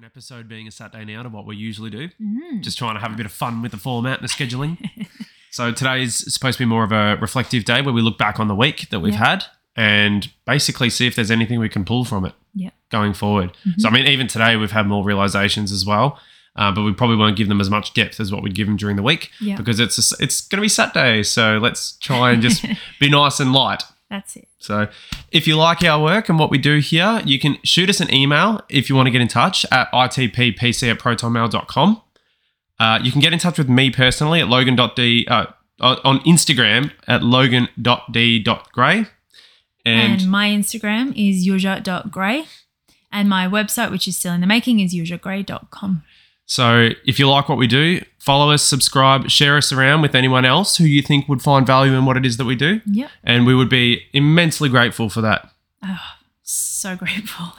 different episode being a Saturday now to what we usually do. Mm. Just trying to have a bit of fun with the format and the scheduling. so today is supposed to be more of a reflective day where we look back on the week that we've Yeah. had and basically see if there's anything we can pull from it Yeah. going forward. So I mean, even today we've had more realizations as well. Uh, but we probably won't give them as much depth as what we'd give them during the week Yeah. because it's a, it's going to be Saturday. So let's try and just be nice and light. That's it. So if you like our work and what we do here, you can shoot us an email if you want to get in touch at itppc at protonmail.com. Uh, you can get in touch with me personally at logan.d uh, on Instagram at logan.d.gray. And, And, my Instagram is yuzha.gray. And my website, which is still in the making, is yuzhagray.com. so if you like what we do, follow us, subscribe, share us around with anyone else who you think would find value in what it is that we do. Yep. And we would be immensely grateful for that. Oh, so grateful.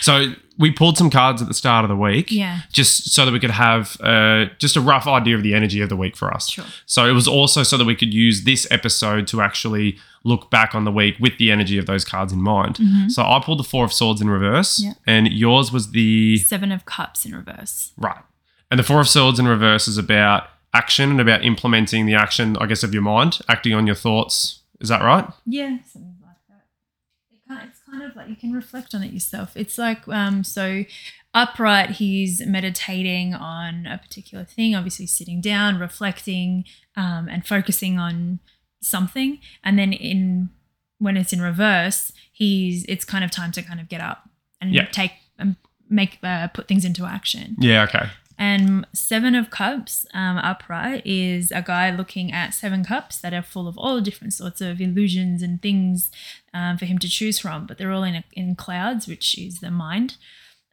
So we pulled some cards at the start of the week. yeah. just so that we could have uh, just a rough idea of the energy of the week for us. Sure. So it was also so that we could use this episode to actually look back on the week with the energy of those cards in mind. So I pulled the Four of Swords in reverse, Mm-hmm. Yeah. and yours was the Seven of Cups in reverse. right. And the Four of Swords in reverse is about action and about implementing the action, I guess, of your mind, acting on your thoughts. Is that right? Yeah, something like that. It kind of like you can reflect on it yourself. It's like um, so upright. He's meditating on a particular thing. Obviously, sitting down, reflecting, um, and focusing on something. And then in when it's in reverse, he's it's kind of time to kind of get up and Yeah. take and make uh, put things into action. Yeah. Okay. And Seven of Cups um, upright is a guy looking at seven cups that are full of all different sorts of illusions and things um, for him to choose from, but they're all in, a, in clouds, which is the mind.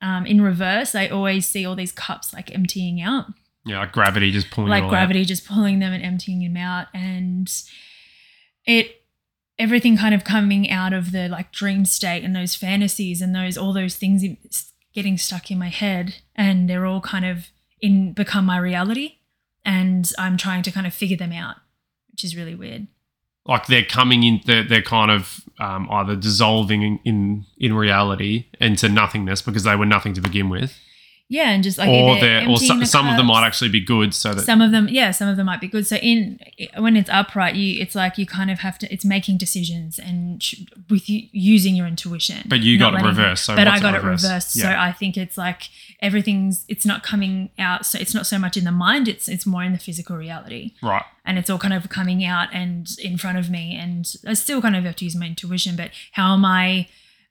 Um, in reverse, I always see all these cups like emptying out, Yeah, like gravity just pulling like gravity just pulling them and emptying them out. And it, everything kind of coming out of the like dream state and those fantasies and those, all those things getting stuck in my head and they're all kind of in become my reality and I'm trying to kind of figure them out, which is really weird. like they're coming in they're, they're kind of um, either dissolving in, in in reality into nothingness because they were nothing to begin with Yeah, and just like or they're or some, the some of them might actually be good so that some of them yeah some of them might be good. So in when it's upright you it's like you kind of have to it's making decisions and with you using your intuition But you got it. reversed, so but i got it reversed? reversed. So i think it's like everything's it's not coming out so it's not so much in the mind it's it's more in the physical reality. Right. And it's all kind of coming out and in front of me and i still kind of have to use my intuition but how am i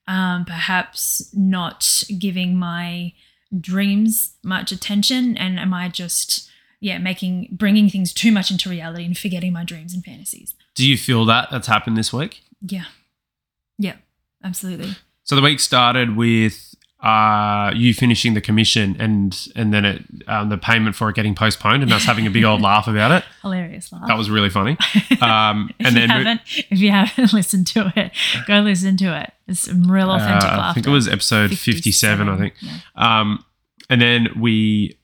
um, perhaps not giving my dreams much attention? And am i just yeah making bringing things too much into reality and forgetting my dreams and fantasies? Do you feel that that's happened this week? Yeah. Yeah absolutely. So the week started with uh, you finishing the commission and and then it um, the payment for it getting postponed and us having a big old laugh about it. Hilarious laugh. That was really funny. Um, if and you then haven't if you haven't listened to it go listen to it. It's some real authentic uh, laughter I think it was episode 57, I think. Yeah. Um, and then we,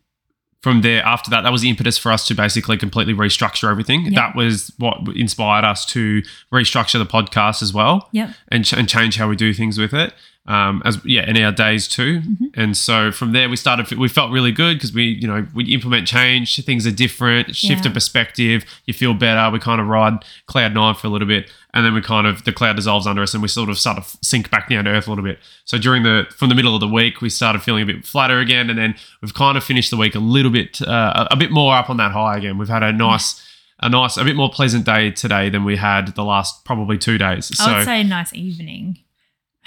from there, after that, that was the impetus for us to basically completely restructure everything. Yeah. That was what inspired us to restructure the podcast as well Yep. and, ch- and change how we do things with it. Um, as yeah, in our days too, Mm-hmm. and so from there we started. We felt really good because we, you know, we implement change. Things are different. Shift Yeah. of perspective. You feel better. We kind of ride cloud nine for a little bit, and then we kind of the cloud dissolves under us, and we sort of start to sink back down to earth a little bit. So during the from the middle of the week, we started feeling a bit flatter again, and then we've kind of finished the week a little bit, uh, a bit more up on that high again. We've had a nice. A nice, a bit more pleasant day today than we had the last probably two days. So, I would say a nice evening.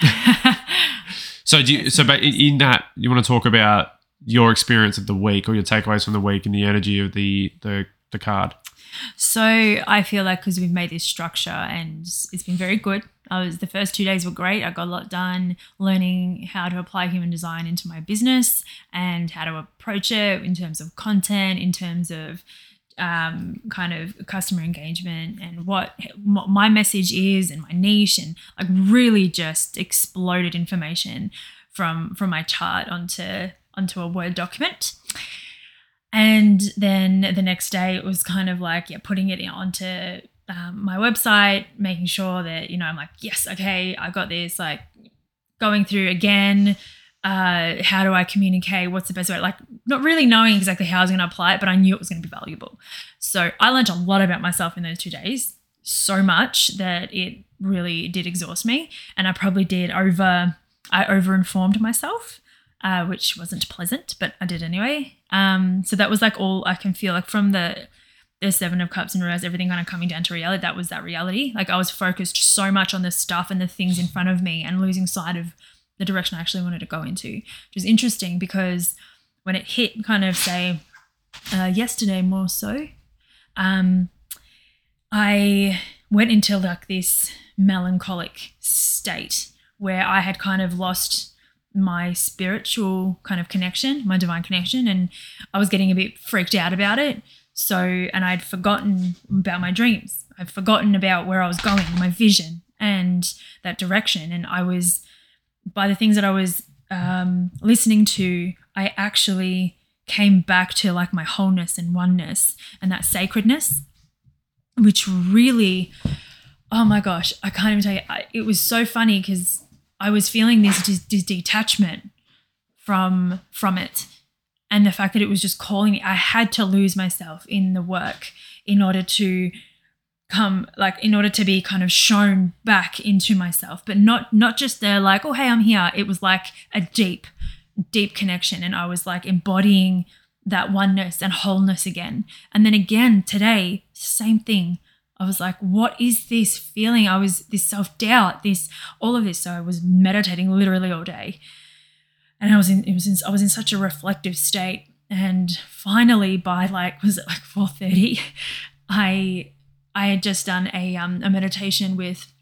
So do you, so but in- in that you want to talk about your experience of the week or your takeaways from the week and the energy of the the the card. So I feel like because we've made this structure and it's been very good. I was the first two days were great. I got a lot done, learning how to apply human design into my business and how to approach it in terms of content, in terms of um, kind of customer engagement and what, what my message is and my niche and like really just exploded information from from my chart onto onto a word document and then the next day it was kind of like yeah putting it onto um, my website making sure that you know i'm like yes okay i got this like going through again uh, how do I communicate? What's the best way? Like, not really knowing exactly how I was going to apply it, but I knew it was going to be valuable. So I learned a lot about myself in those two days, so much that it really did exhaust me. And I probably did over, I over informed myself, uh, which wasn't pleasant, but I did anyway. Um, so that was like all I can feel like from the, the seven of cups and realize everything kind of coming down to reality. That was that reality. Like I was focused so much on the stuff and the things in front of me and losing sight of the direction I actually wanted to go into, which was interesting because when it hit kind of say uh, yesterday more so, um, I went into like this melancholic state where I had kind of lost my spiritual kind of connection, my divine connection, and I was getting a bit freaked out about it. So, and I'd forgotten about my dreams. I'd forgotten about where I was going, my vision, and that direction. And I was by the things that I was um, listening to, I actually came back to like my wholeness and oneness and that sacredness, which really, oh my gosh, I can't even tell you. I, it was so funny because I was feeling this, detachment from from it, and the fact that it was just calling me. I had to lose myself in the work in order to come like in order to be kind of shown back into myself but not not just there like oh hey i'm here. It was like a deep deep connection and i was like embodying that oneness and wholeness again. And then again today same thing i was like what is this feeling i was this self-doubt this all of this so i was meditating literally all day and i was in it was in, i was in such a reflective state and finally by like was it like 4.30 i I had just done a um, a meditation with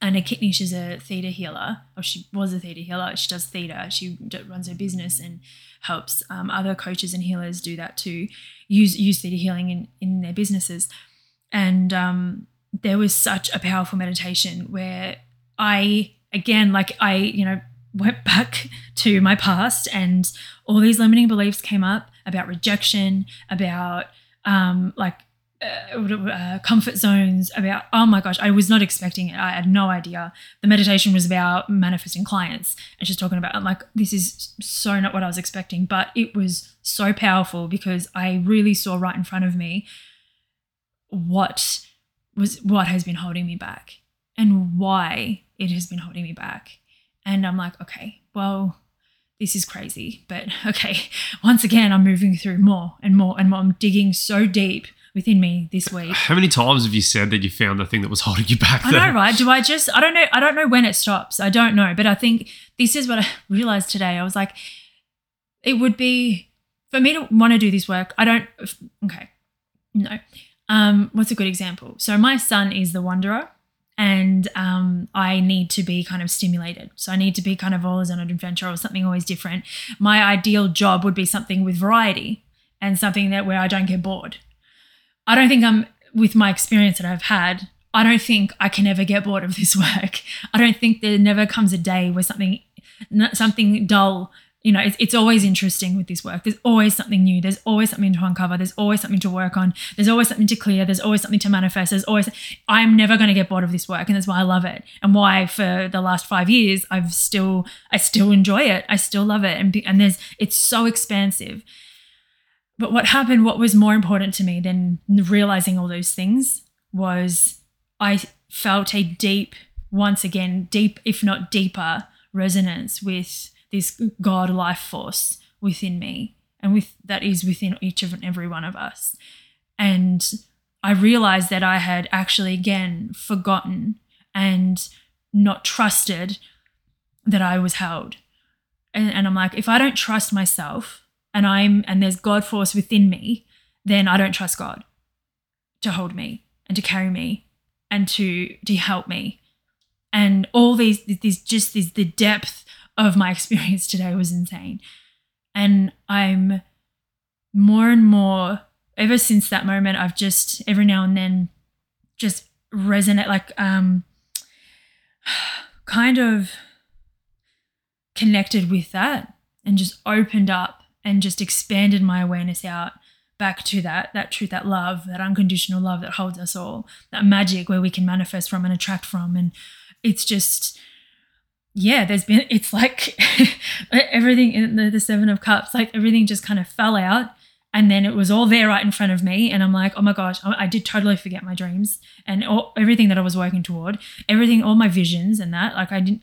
Anna Kitney. She's a theta healer, or she was a theta healer. She does theta. She runs her business and helps um, other coaches and healers do that too. Use use theta healing in in their businesses. And um, there was such a powerful meditation where I again, like I, you know, went back to my past and all these limiting beliefs came up about rejection, about um, like uh, uh, comfort zones about oh my gosh i was not expecting it. I had no idea. The meditation was about manifesting clients and she's talking about I'm like this is so not what i was expecting but it was so powerful because i really saw right in front of me what was what has been holding me back and why it has been holding me back and i'm like okay well this is crazy but okay once again i'm moving through more and more and more i'm digging so deep within me this week. How many times have you said that you found the thing that was holding you back? I know, right? Do I just? I don't know. I don't know when it stops. I don't know, but I think this is what I realized today. I was like, it would be for me to want to do this work. I don't. Okay, no. Um, what's a good example? So my sun is the wanderer and um, I need to be kind of stimulated. So I need to be kind of always on an adventure or something always different. My ideal job would be something with variety and something that where I don't get bored. I don't think I'm with my experience that I've had. I don't think I can ever get bored of this work. I don't think there never comes a day where something something dull you know, it's, it's always interesting with this work. There's always something new. There's always something to uncover. There's always something to work on. There's always something to clear. There's always something to manifest. There's always, I'm never going to get bored of this work. And that's why I love it. And why for the last five years, I've still, I still enjoy it. I still love it. And, and there's, it's so expansive. But what happened, what was more important to me than realizing all those things was I felt a deep, once again, deep, if not deeper, resonance with this God life force within me and with that is within each of and every one of us. And I realized that I had actually again forgotten and not trusted that I was held. And, and I'm like, if I don't trust myself, and I'm and there's God force within me, then I don't trust God to hold me and to carry me and to to help me. And all these these just this the depth of my experience today was insane. And I'm more and more ever since that moment I've just every now and then just resonate like um kind of connected with that and just opened up and just expanded my awareness out back to that that truth that love that unconditional love that holds us all that magic where we can manifest from and attract from and it's just yeah, there's been, it's like everything in the, the Seven of Cups, like everything just kind of fell out. And then it was all there right in front of me. And I'm like, oh my gosh, I, did totally forget my dreams and all, everything that I was working toward, everything, all my visions and that. Like I didn't,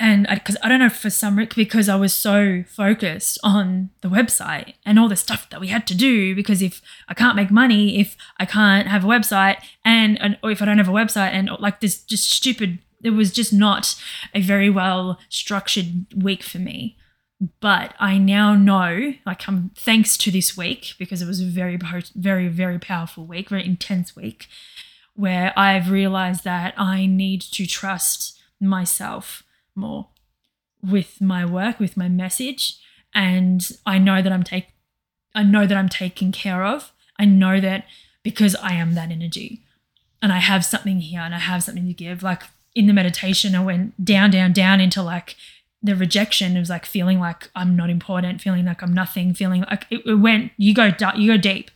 and I because I, I, don't know for some reason because I was so focused on the website and all the stuff that we had to do because if I can't make money if I can't have a website and, and or if I don't have a website and like this just stupid it was just not a very well structured week for me but I now know like I'm thanks to this week because it was a very very very powerful week very intense week where I've realized that I need to trust myself more with my work, with my message. And I know that I'm take I know that I'm taken care of. I know that because I am that energy. And I have something here and I have something to give. Like in the meditation, I went down, down, down into like the rejection. It was like feeling like I'm not important, feeling like I'm nothing, feeling like it, it went, you go, you go deep.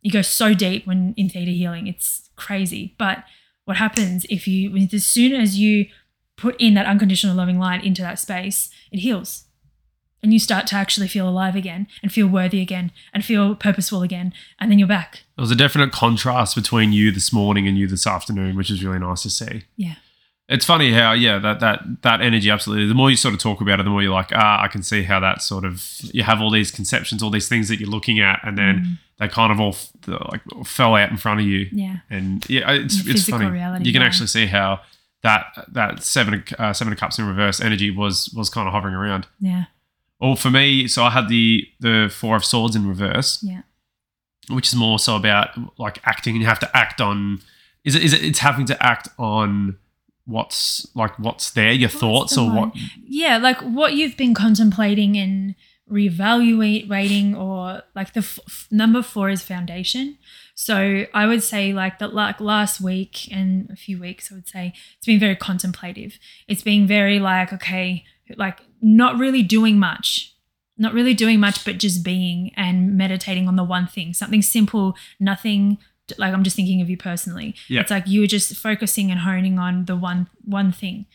You go so deep when in theta healing. It's crazy. But what happens if you, as soon as you put in that unconditional loving light into that space, it heals. And you start to actually feel alive again and feel worthy again and feel purposeful again. And then you're back. There was a definite contrast between you this morning and you this afternoon, which is really nice to see. Yeah. It's funny how, yeah, that that that energy absolutely. The more you sort of talk about it, the more you're like, ah, I can see how that sort of you have all these conceptions, all these things that you're looking at, and then mm. they kind of all like fell out in front of you. Yeah. And yeah, it's it's funny. Reality, you can yeah. actually see how that that seven uh, seven of cups in reverse energy was was kind of hovering around. Yeah. Or for me, so I had the the four of swords in reverse. Yeah. Which is more so about like acting, and you have to act on. Is it? Is it? It's having to act on what's like what's there, your what's thoughts, or what? Yeah, like what you've been contemplating and reevaluating, or like the f- number four is foundation. So I would say like that like last week and a few weeks, I would say it's been very contemplative. It's been very like, okay, like not really doing much. Not really doing much, but just being and meditating on the one thing, something simple, nothing like I'm just thinking of you personally. Yeah. It's like you were just focusing and honing on the one one thing.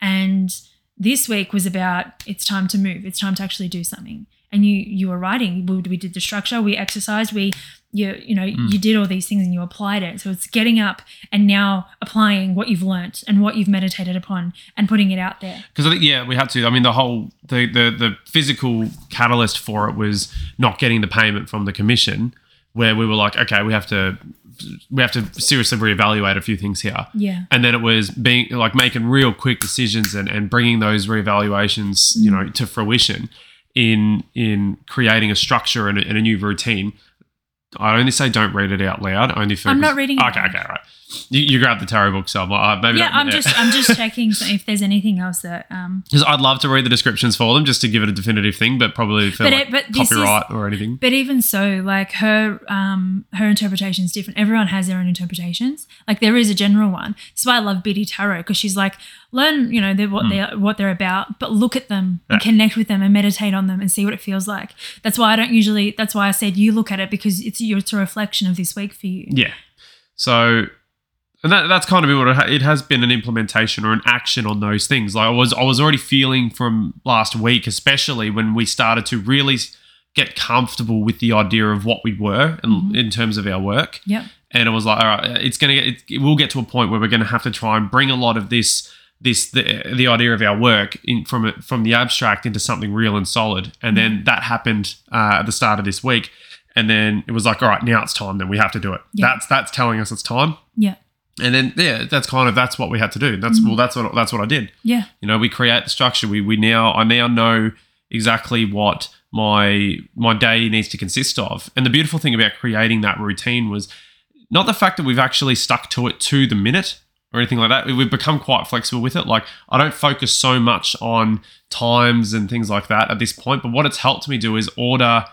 And this week was about it's time to move. It's time to actually do something. And you you were writing. We we did the structure. We exercised. We you you know mm. you did all these things and you applied it so it's getting up and now applying what you've learnt and what you've meditated upon and putting it out there because i think yeah we had to i mean the whole the, the the physical catalyst for it was not getting the payment from the commission where we were like okay we have to we have to seriously reevaluate a few things here yeah and then it was being like making real quick decisions and and bringing those reevaluations mm. you know to fruition in in creating a structure and a, and a new routine I only say don't read it out loud. Only for I'm not reading. Okay, okay, right. You, you grabbed the tarot book, so uh, maybe. Yeah, I'm just I'm just checking if there's anything else that. um Because I'd love to read the descriptions for them just to give it a definitive thing, but probably for but like it, but copyright is, or anything. But even so, like her um her interpretation is different. Everyone has their own interpretations. Like there is a general one. That's why I love Biddy Tarot because she's like learn you know they're, what mm. they're what they're about, but look at them yeah. and connect with them and meditate on them and see what it feels like. That's why I don't usually. That's why I said you look at it because it's it's a reflection of this week for you. Yeah. So and that, that's kind of what it, ha- it has been an implementation or an action on those things. Like I was, I was already feeling from last week, especially when we started to really get comfortable with the idea of what we were in, mm-hmm. in terms of our work. Yeah. And it was like, all right, it's gonna get, it, it will get to a point where we're gonna have to try and bring a lot of this, this, the, the idea of our work in from it from the abstract into something real and solid. And mm-hmm. then that happened uh, at the start of this week. And then it was like, all right, now it's time. Then we have to do it. Yeah. That's that's telling us it's time. Yeah and then yeah that's kind of that's what we had to do. That's mm-hmm. well that's what that's what i did. Yeah. You know we create the structure. We we now i now know exactly what my my day needs to consist of. And the beautiful thing about creating that routine was not the fact that we've actually stuck to it to the minute or anything like that. We've become quite flexible with it. Like i don't focus so much on times and things like that at this point but what it's helped me do is order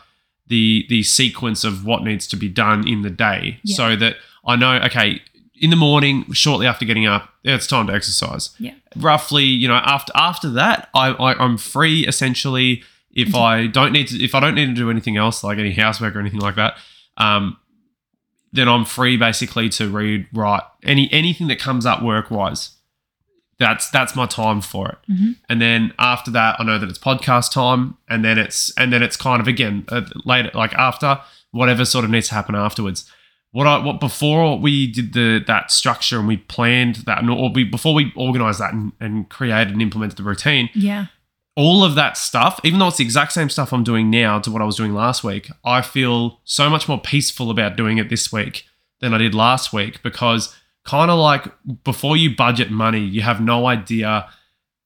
the the sequence of what needs to be done in the day yeah. so that i know okay in the morning, shortly after getting up, it's time to exercise. Yeah. Roughly, you know, after after that, I, I am free essentially. If mm-hmm. I don't need to, if I don't need to do anything else, like any housework or anything like that, um, then I'm free basically to read, write any anything that comes up work wise. that's that's my time for it. Mhm. And then after that, I know that it's podcast time, and then it's and then it's kind of again uh, later, like after whatever sort of needs to happen afterwards. What I what before we did the that structure and we planned that, and or we before we organized that and, and created and implemented the routine, Yeah. all of that stuff, even though it's the exact same stuff I'm doing now to what I was doing last week, I feel so much more peaceful about doing it this week than I did last week because kind of like before you budget money, you have no idea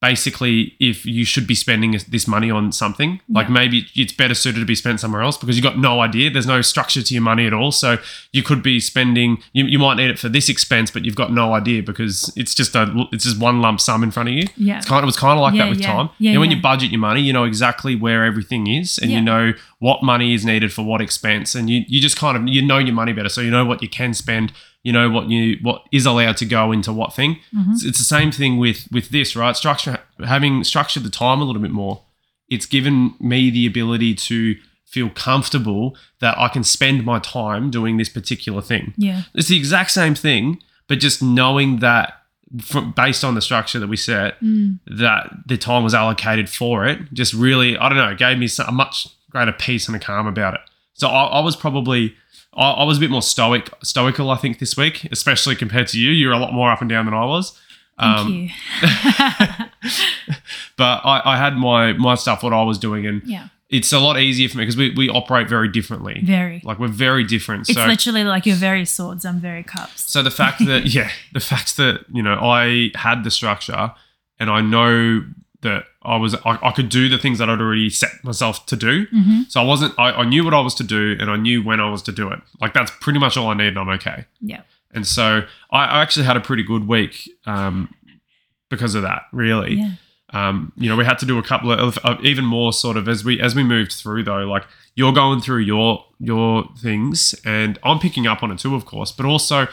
basically if you should be spending this money on something. Like maybe it's better suited to be spent somewhere else because you've got no idea. There's no structure to your money at all. So you could be spending you, you might need it for this expense, but you've got no idea because it's just a it's just one lump sum in front of you. Yeah. It's kind of, it was kind of like Yeah, that with yeah. time. Yeah, you know, when you budget your money, you know exactly where everything is, and Yeah. you know what money is needed for what expense, and you you just kind of you know your money better, so you know what you can spend. You know what you what is allowed to go into what thing. Mm-hmm. It's, it's the same thing with with this, right? Structure having structured the time a little bit more. It's given me the ability to feel comfortable that I can spend my time doing this particular thing. Yeah. It's the exact same thing, but just knowing that from, based on the structure that we set, Mm. that the time was allocated for it, just really, I don't know, gave me a much greater peace and a calm about it. So I, I was probably, I, I was a bit more stoic, stoical, I think, this week, especially compared to you. You're a lot more up and down than I was. Thank Um, you. But I, I had my my stuff, what I was doing, and yeah. it's a lot easier for me because we, we operate very differently. Very. Like we're very different. It's so literally like you're very swords, I'm very cups. So the fact that yeah, the fact that you know I had the structure and I know that I was I, I could do the things that I'd already set myself to do. Mm-hmm. So I wasn't I, I knew what I was to do and I knew when I was to do it. Like that's pretty much all I need and I'm okay. Yeah. And so I, I actually had a pretty good week um, because of that. Really, Yeah. um, you know, we had to do a couple of, of even more sort of as we as we moved through though. Like you're going through your your things, and I'm picking up on it too, of course, but also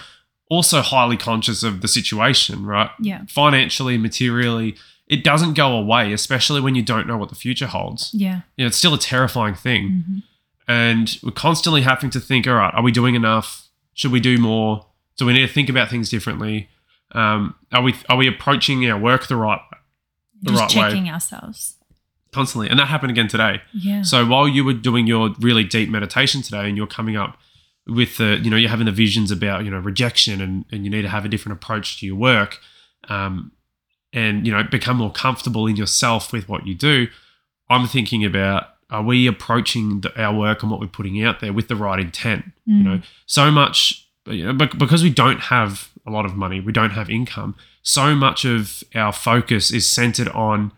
also highly conscious of the situation, right? Yeah. Financially, materially, it doesn't go away, especially when you don't know what the future holds. Yeah. You know, it's still a terrifying thing, hmm and we're constantly having to think, all right, are we doing enough? Should we do more? Do we need to think about things differently? Um, are we are we approaching our work the right the Just right way? checking ourselves. constantly? And that happened again today. Yeah. So while you were doing your really deep meditation today, and you're coming up with the, you know, you're having the visions about, you know, rejection, and and you need to have a different approach to your work, um, and you know, become more comfortable in yourself with what you do. I'm thinking about are we approaching the, our work and what we're putting out there with the right intent? Mm. You know, so much you know, because we don't have a lot of money, we don't have income. So much of our focus is centered on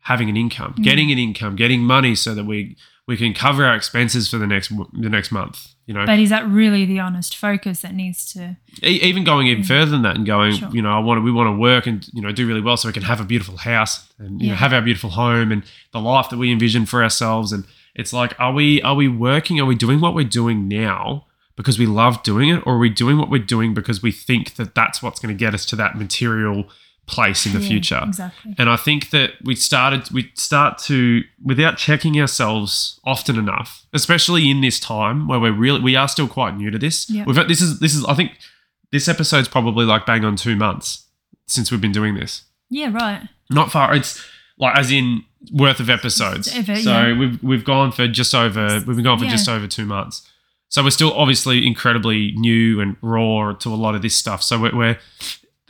having an income, Mm. getting an income, getting money, so that we we can cover our expenses for the next the next month. You know, But is that really the honest focus that needs to? E- even going even further than that and going, Sure. you know, I want to, we want to work and you know do really well so we can have a beautiful house and you know have our beautiful home and the life that we envision for ourselves. And it's like, are we are we working? Are we doing what we're doing now because we love doing it, or are we doing what we're doing because we think that that's what's going to get us to that material place in the Yeah, future? Exactly. And I think that we started we start to without checking ourselves often enough, especially in this time where we're really we are still quite new to this. Yeah. We've this is this is I think this episode's probably like bang on two months since we've been doing this. Yeah. Right. Not far. It's like as in worth of episodes. Ever, so yeah. we've we've gone for just over we've been going for Yeah. just over two months. So we're still obviously incredibly new and raw to a lot of this stuff. So we're, we're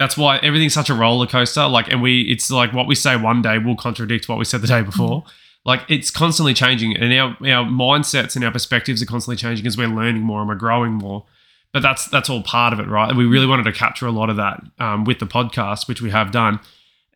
that's why everything's such a roller coaster. Like, and we it's like what we say one day will contradict what we said the day before. Like it's constantly changing, and our our mindsets and our perspectives are constantly changing as we're learning more and we're growing more. But that's that's all part of it, right? And we really wanted to capture a lot of that um, with the podcast, which we have done.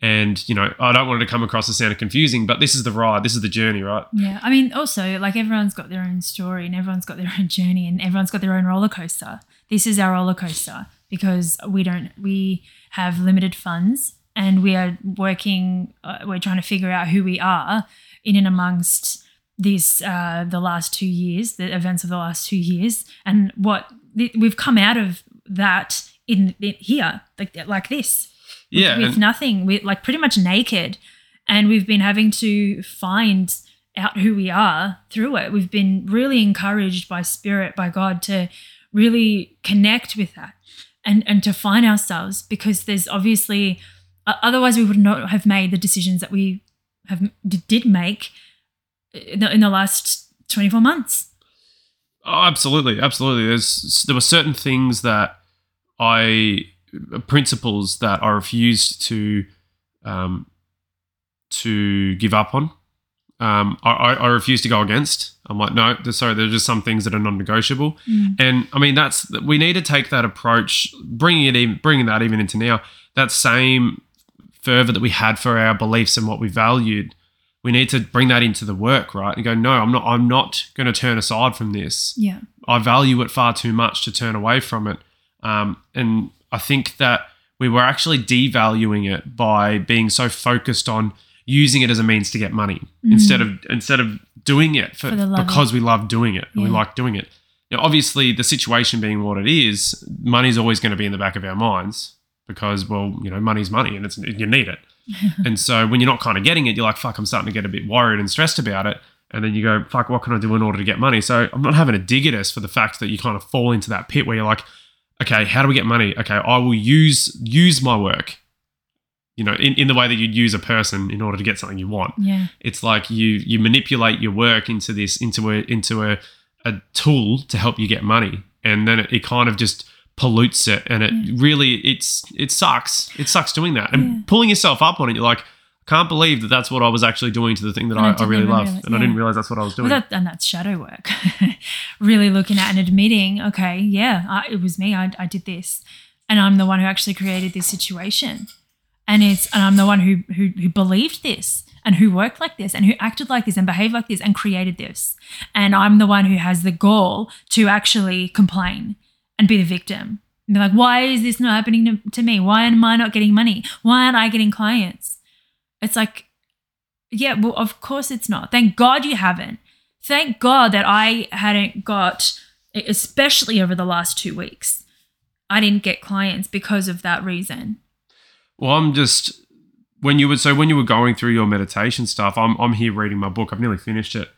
And you know, I don't want it to come across as sounding confusing, but this is the ride, this is the journey, right? Yeah. I mean, also, like everyone's got their own story and everyone's got their own journey and everyone's got their own roller coaster. This is our roller coaster because we don't, we have limited funds and we are working, uh, we're trying to figure out who we are in and amongst this, uh, the last two years, the events of the last two years. And what th- we've come out of that in, in here, like, like this. Yeah, with and- nothing, with like pretty much naked, and we've been having to find out who we are through it. We've been really encouraged by Spirit, by God, to really connect with that and and to find ourselves because there's obviously Otherwise, we would not have made the decisions that we have did make in the, in the last 24 months. Oh, absolutely, absolutely. There's there were certain things that I principles that I refused to um, to give up on. Um, I, I, refuse to go against. I'm like, no, sorry. There's just some things that are non-negotiable, and I mean that's we need to take that approach, bringing it in, bringing that even into now. That same fervor that we had for our beliefs and what we valued, we need to bring that into the work, right? And go, no, I'm not. I'm not going to turn aside from this. Yeah. I value it far too much to turn away from it. Um, and I think that we were actually devaluing it by being so focused on using it as a means to get money mm. instead of instead of doing it for, For the love of- because we love doing it and we like doing it. Now, obviously, the situation being what it is, money's always going to be in the back of our minds because, well, you know, money's money and it's you need it. and so when you're not kind of getting it, you're like, fuck, I'm starting to get a bit worried and stressed about it. And then you go, fuck, what can I do in order to get money? So I'm not having a dig at us for the fact that you kind of fall into that pit where you're like, okay, how do we get money? Okay, I will use use my work, you know, in, in the way that you'd use a person in order to get something you want. Yeah. It's like you you manipulate your work into this into a into a, a tool to help you get money, and then it, it kind of just pollutes it, and it really it's it sucks. It sucks doing that and Yeah. pulling yourself up on it. You're like, can't believe that that's what I was actually doing to the thing that And I I, really love, and I didn't realize that's what I was doing. Well, that, and that's shadow work. really looking at and admitting, okay, yeah, I, it was me. I, I did this, and I'm the one who actually created this situation, and it's and I'm the one who who who believed this and who worked like this and who acted like this and behaved like this and created this, and I'm the one who has the gall to actually complain and be the victim. And be like, why is this not happening to, to me? Why am I not getting money? Why aren't I getting clients? It's like yeah, well, of course it's not. Thank God you haven't. Thank God that I hadn't got, especially over the last two weeks, I didn't get clients because of that reason. Well, I'm just when you were so when you were going through your meditation stuff, I'm I'm here reading my book. I've nearly finished it.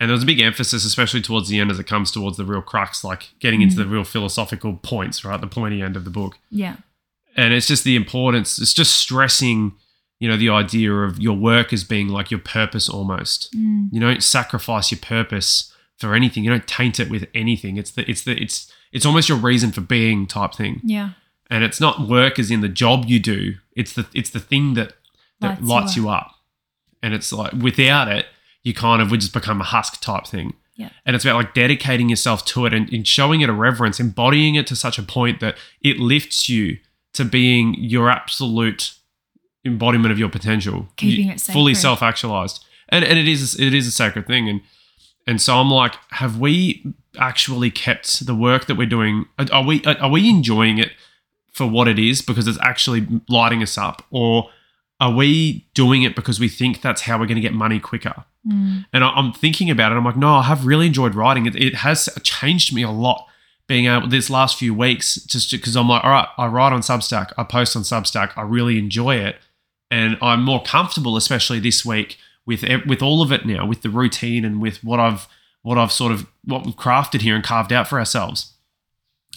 And there was a big emphasis, especially towards the end as it comes towards the real crux, like getting into the real philosophical points, right? The pointy end of the book. Yeah. And it's just the importance, it's just stressing, you know, the idea of your work as being like your purpose almost. Mm. You don't sacrifice your purpose for anything. You don't taint it with anything. It's the it's the it's it's almost your reason for being type thing Yeah. And it's not work as in the job you do it's the it's the thing that that Lights lights, you you, up. and it's like without it you kind of would just become a husk type thing Yeah. and it's about like dedicating yourself to it and, and showing it a reverence embodying it to such a point that it lifts you to being your absolute embodiment of your potential Keeping it fully self-actualized and, and it is it is a sacred thing and and so I'm like, have we actually kept the work that we're doing? Are are we are we enjoying it for what it is because it's actually lighting us up, or are we doing it because we think that's how we're going to get money quicker? Mm. And I- I'm thinking about it. I'm like, no, I have really enjoyed writing. It, it has changed me a lot. Being able this last few weeks, just because I'm like, all right, I write on Substack, I post on Substack, I really enjoy it, and I'm more comfortable, especially this week with with all of it now, with the routine and with what I've what I've sort of what we've crafted here and carved out for ourselves.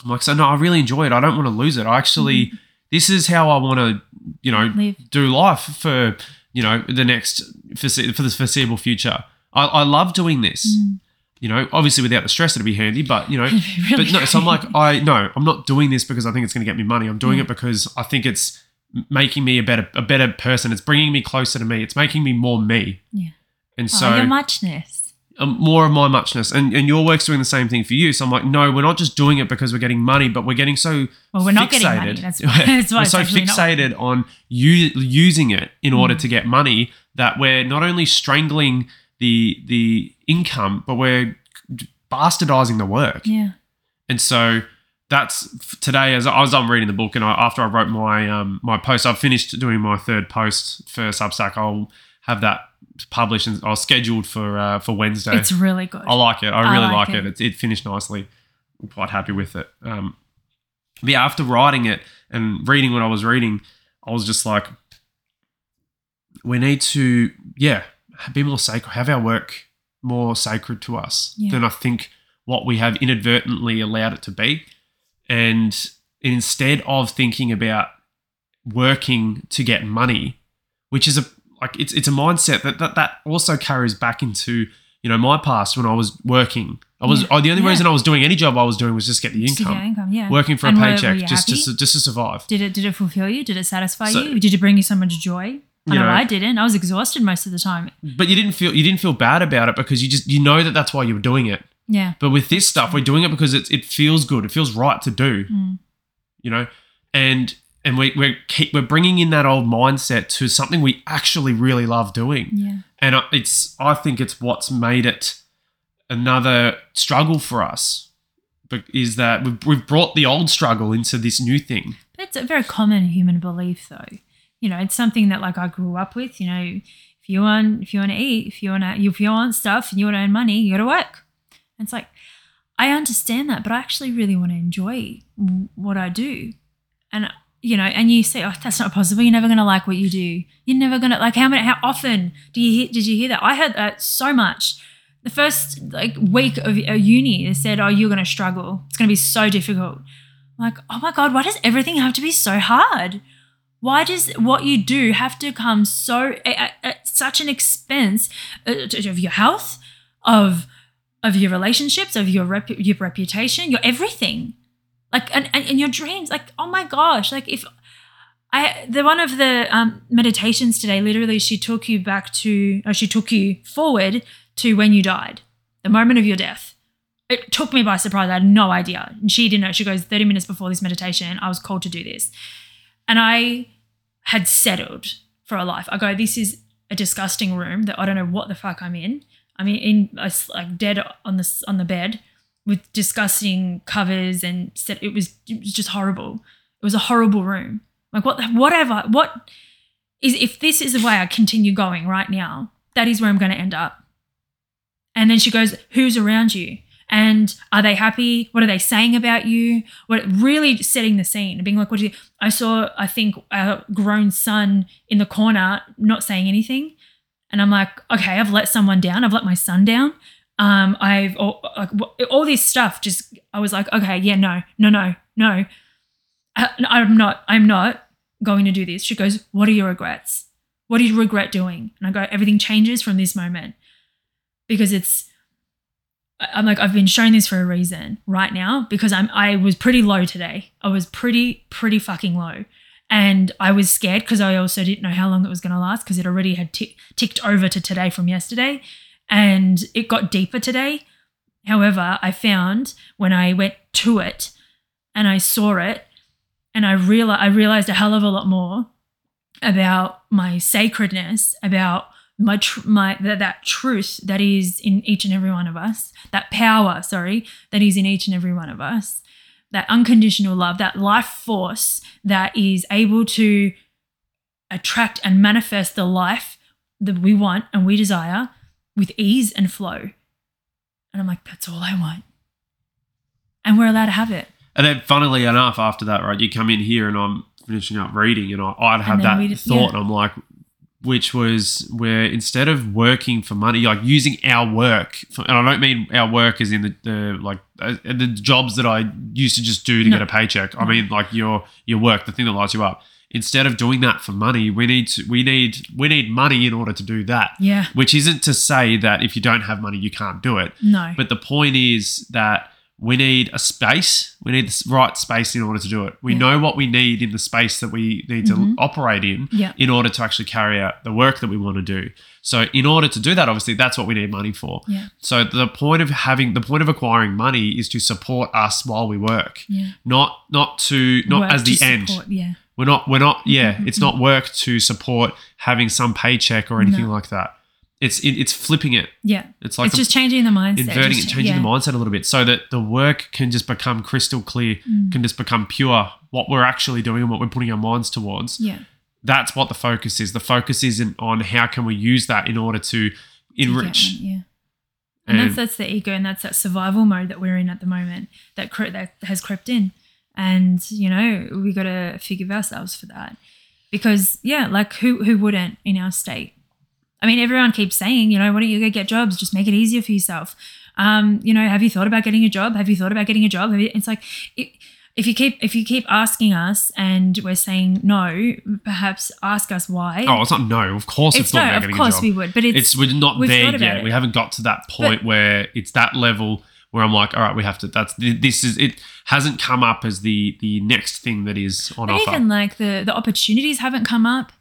I'm like, so no, I really enjoy it. I don't want to lose it. I actually, mm-hmm. this is how I want to, you know, Live. do life for you know the next forse- for the foreseeable future. I, I love doing this. Mm. You know, obviously without the stress, it'd be handy. But you know, really but no. So I'm like. I no, I'm not doing this because I think it's going to get me money. I'm doing Yeah. it because I think it's making me a better a better person. It's bringing me closer to me. It's making me more me. Yeah. And oh, So, so oh, your muchness. Um, more of my muchness, and and your work's doing the same thing for you. So I'm like, no, we're not just doing it because we're getting money, but we're getting so Well, we're not getting money. That's why, that's why we're so actually not- fixated on u- using it in order Mm. to get money that we're not only strangling the the income, but we're bastardizing the work. Yeah. And so that's today as, as I'm reading the book and I, after I wrote my um, my post, I've finished doing my third post for Substack. I'll have that published and was scheduled for uh, for Wednesday. It's really good. I like it. I I really like like, it. it. it. It finished nicely. I'm quite happy with it. Um, but yeah, after writing it and reading what I was reading, I was just like, we need to, yeah, be more sacred, have our work more sacred to us Yeah. than I think what we have inadvertently allowed it to be. And instead of thinking about working to get money, which is a like it's it's a mindset that that, that also carries back into you know my past when I was working. I was Yeah. oh, the only Yeah. reason I was doing any job I was doing was just get the Just to get income, income, yeah. working for a And were- paycheck were you just happy? to just to survive. Did it did it fulfill you? Did it satisfy So- you? Did it bring you so much joy? I You know know- I didn't. I was exhausted most of the time. But you didn't feel you didn't feel bad about it because you just you know that that's why you were doing it. Yeah. But with this stuff, we're doing it because it it feels good. It feels right to do. Mm. You know, and and we we're keep, we're bringing in that old mindset to something we actually really love doing. Yeah. and I- it's I think it's what's made it another struggle for us. But is that we've, we've brought the old struggle into this new thing. It's a very common human belief, though. You know, it's something that like I grew up with. You know, if you want, if you want to eat, if you want to, if you want stuff, and you want to earn money, you got to work. And it's like I understand that, but I actually really want to enjoy what I do. And you know, and you say, "Oh, that's not possible. You're never going to like what you do. You're never going to like how many, how often do you hear, did you hear that? I heard that so much. The first like week of uni, they said, "Oh, you're going to struggle. It's going to be so difficult." like, oh my God, why does everything have to be so hard? Why does what you do have to come so at, at such an expense uh, of your health, of of your relationships, of your rep, your reputation, your everything, like and, and, and your dreams? Like, oh my gosh, like if I the one of the um, meditations today, literally, she took you back to, or she took you forward to when you died, the moment of your death it took me by surprise. I had no idea. And she didn't know. She goes, 30 minutes before this meditation, I was called to do this. And I had settled for a life. I go, this is a disgusting room that I don't know what the fuck I'm in. I mean, in I like dead on the on the bed with disgusting covers and set. It was it was just horrible. It was a horrible room. Like what whatever what is if this is the way I continue going right now, that is where I'm going to end up. And then she goes, "Who's around you?" And are they happy? What are they saying about you? What really setting the scene, being like, "What do you?" I saw, I think, a grown son in the corner not saying anything, and I'm like, "Okay, I've let someone down. I've let my son down. Um, I've all, like all this stuff. Just I was like, okay, yeah, no, no, no, no. I, I'm not. I'm not going to do this." She goes, "What are your regrets? What do you regret doing?" And I go, "Everything changes from this moment." because it's I'm like I've been shown this for a reason right now because I'm I was pretty low today. I was pretty pretty fucking low. And I was scared because I also didn't know how long it was going to last because it already had tick ticked over to today from yesterday and it got deeper today. However, I found when I went to it and I saw it and I realized I realized a hell of a lot more about my sacredness, about my tr- my that, that truth that is in each and every one of us, that power, sorry, that is in each and every one of us, that unconditional love, that life force that is able to attract and manifest the life that we want and we desire with ease and flow. And I'm like, that's all I want. And we're allowed to have it. And then, funnily enough, after that, right, you come in here and I'm finishing up reading, and I, I'd have that thought, yeah. and I'm like, which was where instead of working for money, like using our work, for, and I don't mean our work as in the, the like uh, the jobs that I used to just do to No. get a paycheck. I mean, like your your work, the thing that lights you up. Instead of doing that for money, we need to we need we need money in order to do that. Yeah. Which isn't to say that if you don't have money, you can't do it. No. But the point is that we need a space. We need the right space in order to do it. We Yeah. know what we need in the space that we need to Mhm. operate in Yeah. in order to actually carry out the work that we want to do. So, in order to do that, obviously, that's what we need money for. Yeah. So, the point of having the point of acquiring money is to support us while we work, Yeah. not not to not Work as the end. support, Yeah. We're not we're not yeah. Mhm, It's not work to support having some paycheck or anything No. like that. It's it, it's flipping it. Yeah. It's like it's just changing the mindset. inverting just it, changing yeah. the mindset a little bit so that the work can just become crystal clear, Mm. can just become pure, what we're actually doing and what we're putting our minds towards. Yeah. That's what the focus is. The focus isn't on how can we use that in order to enrich. Yeah. And, And, that's that's the ego and that's that survival mode that we're in at the moment that cre- that has crept in. And you know, we got to forgive ourselves for that. Because yeah, like who who wouldn't in our state? I mean, everyone keeps saying, you know, why don't you go get jobs? Just make it easier for yourself. Um, you know, have you thought about getting a job? Have you thought about getting a job? Have you, it's like, it, if you keep if you keep asking us and we're saying no, perhaps ask us why. Oh, it's not no. Of course, it's, it's not no, of getting a job. Of course we would, but it's, it's we're not there yet. We haven't got to that point where it's that level where I'm like, all right, we have to. That's this is it. Hasn't come up as the the next thing that is on but offer. even like the the opportunities haven't come up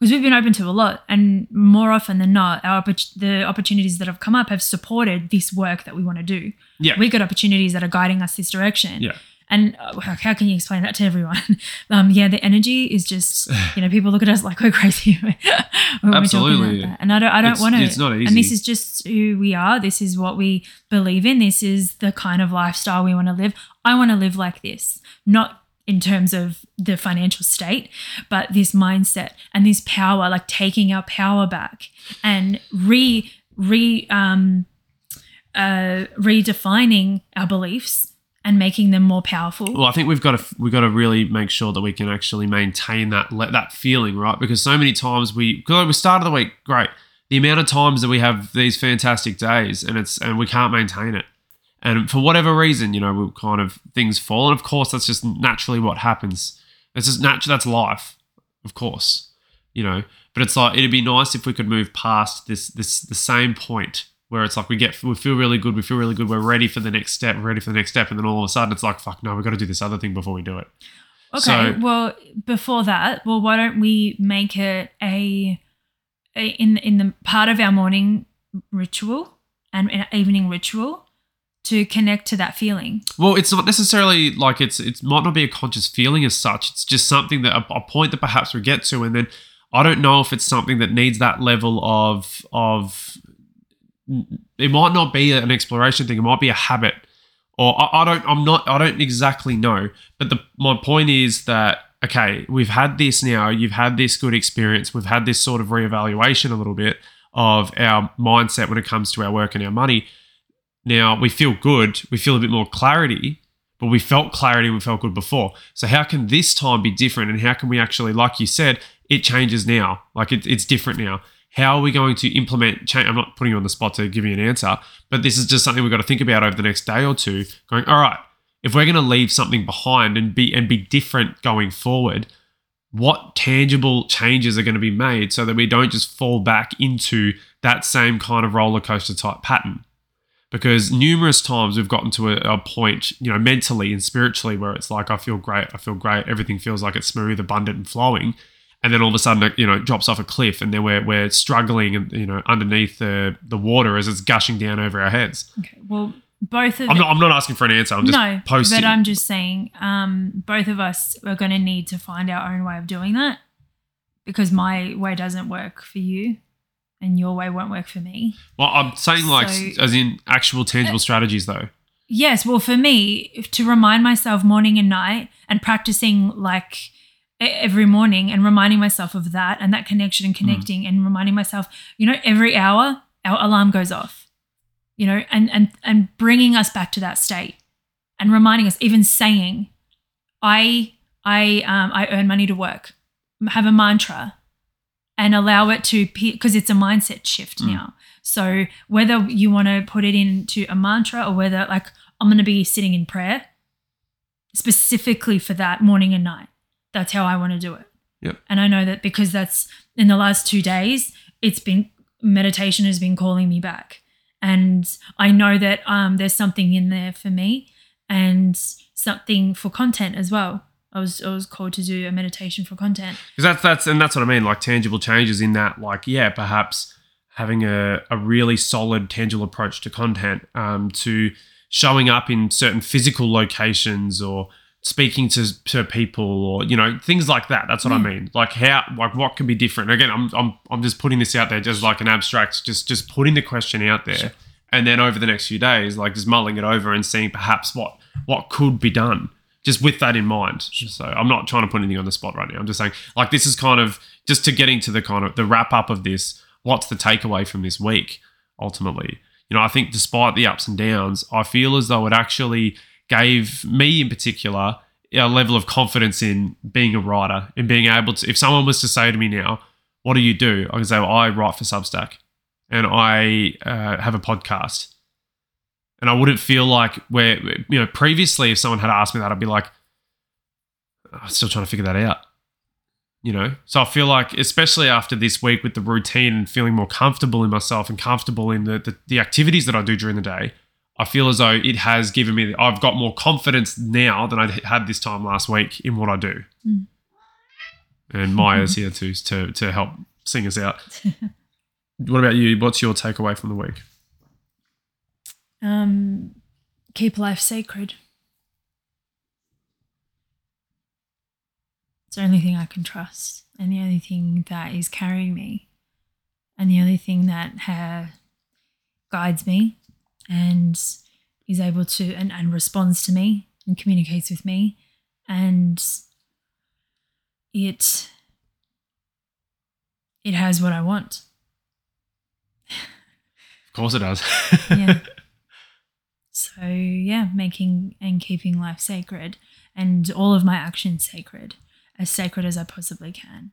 because we've been open to a lot, and more often than not, our the opportunities that have come up have supported this work that we want to do. yeah, We got opportunities that are guiding us this direction. yeah. And uh, how how can you explain that to everyone? Um, yeah, the energy is just you know people look at us like we're crazy we're Absolutely. that. And I don't I don't want to. it's not easy. And this is just who we are. This is what we believe in. This is the kind of lifestyle we want to live. I want to live like this, not in terms of the financial state, but this mindset and this power, like taking our power back and re re um, uh, redefining our beliefs and making them more powerful. Well, I think we've got to we've got to really make sure that we can actually maintain that that feeling right? Because so many times we because we started the week great. The amount of times that we have these fantastic days and it's and we can't maintain it. And for whatever reason you know we kind of things fall. And of course that's just naturally what happens. It's just natural that's life of course you know? But it's like it'd be nice if we could move past this this the same point where it's like we get we feel really good we feel really good we're ready for the next step we're ready for the next step and then all of a sudden it's like fuck no we've got to do this other thing before we do it Okay. So- well, before that, well, why don't we make it a, a in in the part of our morning ritual and an evening ritual to connect to that feeling? Well, it's not necessarily like it's it might not be a conscious feeling as such. It's just something that a, a point that perhaps we get to, and then I don't know if it's something that needs that level of of. It might not be an exploration thing. It might be a habit, or I, I don't. I'm not. I don't exactly know. But the my point is that okay, we've had this now. You've had this good experience. We've had this sort of reevaluation a little bit of our mindset when it comes to our work and our money. Now we feel good, we feel a bit more clarity, but we felt clarity we felt good before. So how can this time be different? And how can we actually, like you said, it changes now. Like it, it's different now. How are we going to implement change? I'm not putting you on the spot to give you an answer, but this is just something we've got to think about over the next day or two. Going, all right, if we're going to leave something behind and be and be different going forward, what tangible changes are going to be made so that we don't just fall back into that same kind of roller coaster type pattern? because numerous times we've gotten to a, a point, you know, mentally and spiritually where it's like, I feel great, I feel great, everything feels like it's smooth, abundant, and flowing. And then all of a sudden, it, you know, it drops off a cliff and then we're, we're struggling, and you know, underneath the, the water as it's gushing down over our heads. Okay. Well, both of I'm not, I'm not asking for an answer, I'm just no, posting. but I'm just saying, um, both of us are going to need to find our own way of doing that because my way doesn't work for you, and your way won't work for me. well, I'm saying like, So- as in actual tangible strategies though. Yes, well, for me, if- to remind myself morning and night and practicing like every morning and reminding myself of that and that connection and connecting and reminding myself, you know, every hour our alarm goes off, you know, and and and bringing us back to that state and reminding us, even saying, I I um I earn money to work, have a mantra, and allow it to because it's a mindset shift Mm. now. So whether you want to put it into a mantra or whether like I'm going to be sitting in prayer specifically for that morning and night. That's how I want to do it. Yep. And I know that because that's in the last 2 days it's been meditation has been calling me back. And I know that um there's something in there for me and something for content as well. I was I was called to do a meditation for content. Because that's that's and that's what I mean, like tangible changes in that, like yeah, perhaps having a, a really solid, tangible approach to content, um, to showing up in certain physical locations or speaking to, to people or you know things like that. That's what I hmm. mean. Like how like what can be different? Again, I'm I'm I'm just putting this out there, just like an abstract, just just putting the question out there, and then over the next few days, like just mulling it over and seeing perhaps what what could be done just with that in mind. So I'm not trying to put anything on the spot right now. I'm just saying, like, this is kind of just to getting to the kind of the wrap up of this. What's the takeaway from this week ultimately? You know, I think despite the ups and downs, I feel as though it actually gave me in particular a level of confidence in being a writer and being able to. If someone was to say to me now, "What do you do?" I can say, well, "I write for Substack, and I uh, have a podcast." And I wouldn't feel like where you know previously if someone had asked me that I'd be like, I'm still trying to figure that out. You know, so I feel like, especially after this week with the routine and feeling more comfortable in myself and comfortable in the, the, the activities that I do during the day, I feel as though it has given me, I've got more confidence now than I had this time last week in what I do. Mm. And Maya's here to, to, to help sing us out. what about you? What's your takeaway from the week? Um, keep life sacred. It's the only thing I can trust, and the only thing that is carrying me, and the only thing that ha- guides me, and is able to and, and responds to me and communicates with me, and it it has what I want. Of course it does. yeah. So, yeah, making and keeping life sacred and all of my actions sacred, as sacred as I possibly can,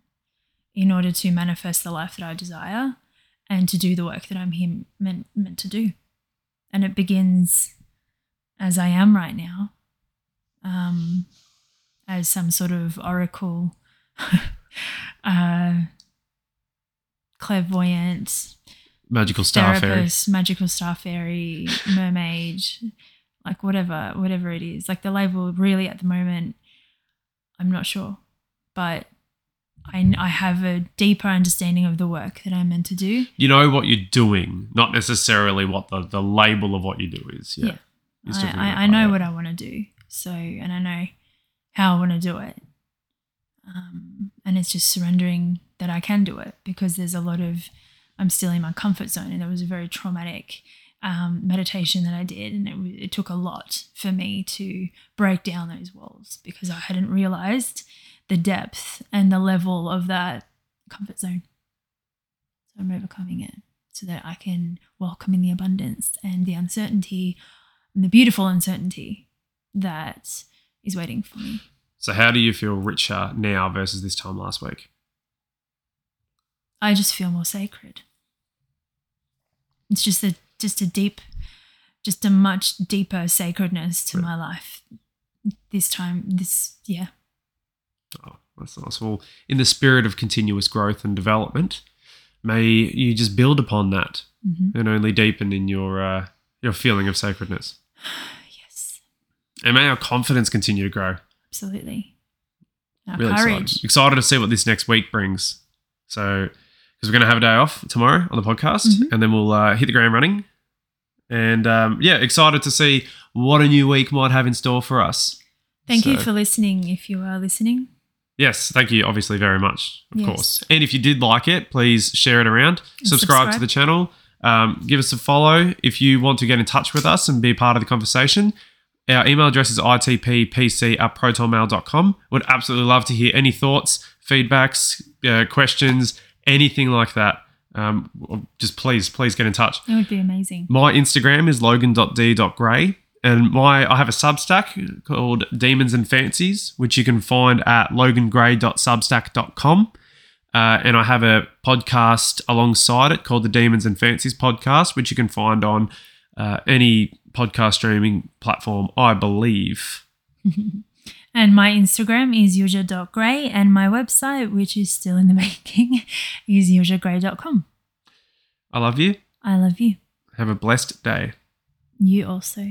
in order to manifest the life that I desire and to do the work that I'm here meant, meant to do. And it begins as I am right now, um, as some sort of oracle, uh, clairvoyant, Magical star fairy. magical star fairy, mermaid, like whatever, whatever it is. Like the label, really, at the moment, I'm not sure, but I I have a deeper understanding of the work that I'm meant to do. You know what you're doing, not necessarily what the, the label of what you do is. Yeah. Yeah. I, I, I know what I want to do, so and I know how I want to do it, um, and it's just surrendering that I can do it because there's a lot of I'm still in my comfort zone, and it was a very traumatic um, meditation that I did, and it, it took a lot for me to break down those walls because I hadn't realized the depth and the level of that comfort zone. So I'm overcoming it so that I can welcome in the abundance and the uncertainty and the beautiful uncertainty that is waiting for me. So, how do you feel richer now versus this time last week? I just feel more sacred. It's just a just a deep, just a much deeper sacredness to Right. my life. This time, this yeah, Oh, that's nice. Well, in the spirit of continuous growth and development, may you just build upon that hmm and only deepen in your uh, your feeling of sacredness. yes, And may our confidence continue to grow. absolutely. Our really courage. excited. Excited to see what this next week brings. So, because we're going to have a day off tomorrow on the podcast, Mhm. and then we'll uh, hit the ground running. And um, yeah, excited to see what a new week might have in store for us. Thank you for listening. If you are listening, Yes, thank you, obviously, very much, of Yes. course. And if you did like it, please share it around, And subscribe, to the channel, um, give us a follow. If you want to get in touch with us and be part of the conversation, our email address is itppc at protonmail.com. Would absolutely love to hear any thoughts, feedbacks, uh, questions, anything like that. Um, just please, please get in touch. it would be amazing. My Instagram is logan.d.gray. And my I have a Substack called Demons and Fancies, which you can find at logangray.substack.com. Uh, and I have a podcast alongside it called the Demons and Fancies podcast, which you can find on uh, any podcast streaming platform, I believe. And my Instagram is yuzha.gray and my website, which is still in the making, is yuzhagray.com. I love you. I love you. Have a blessed day. You also.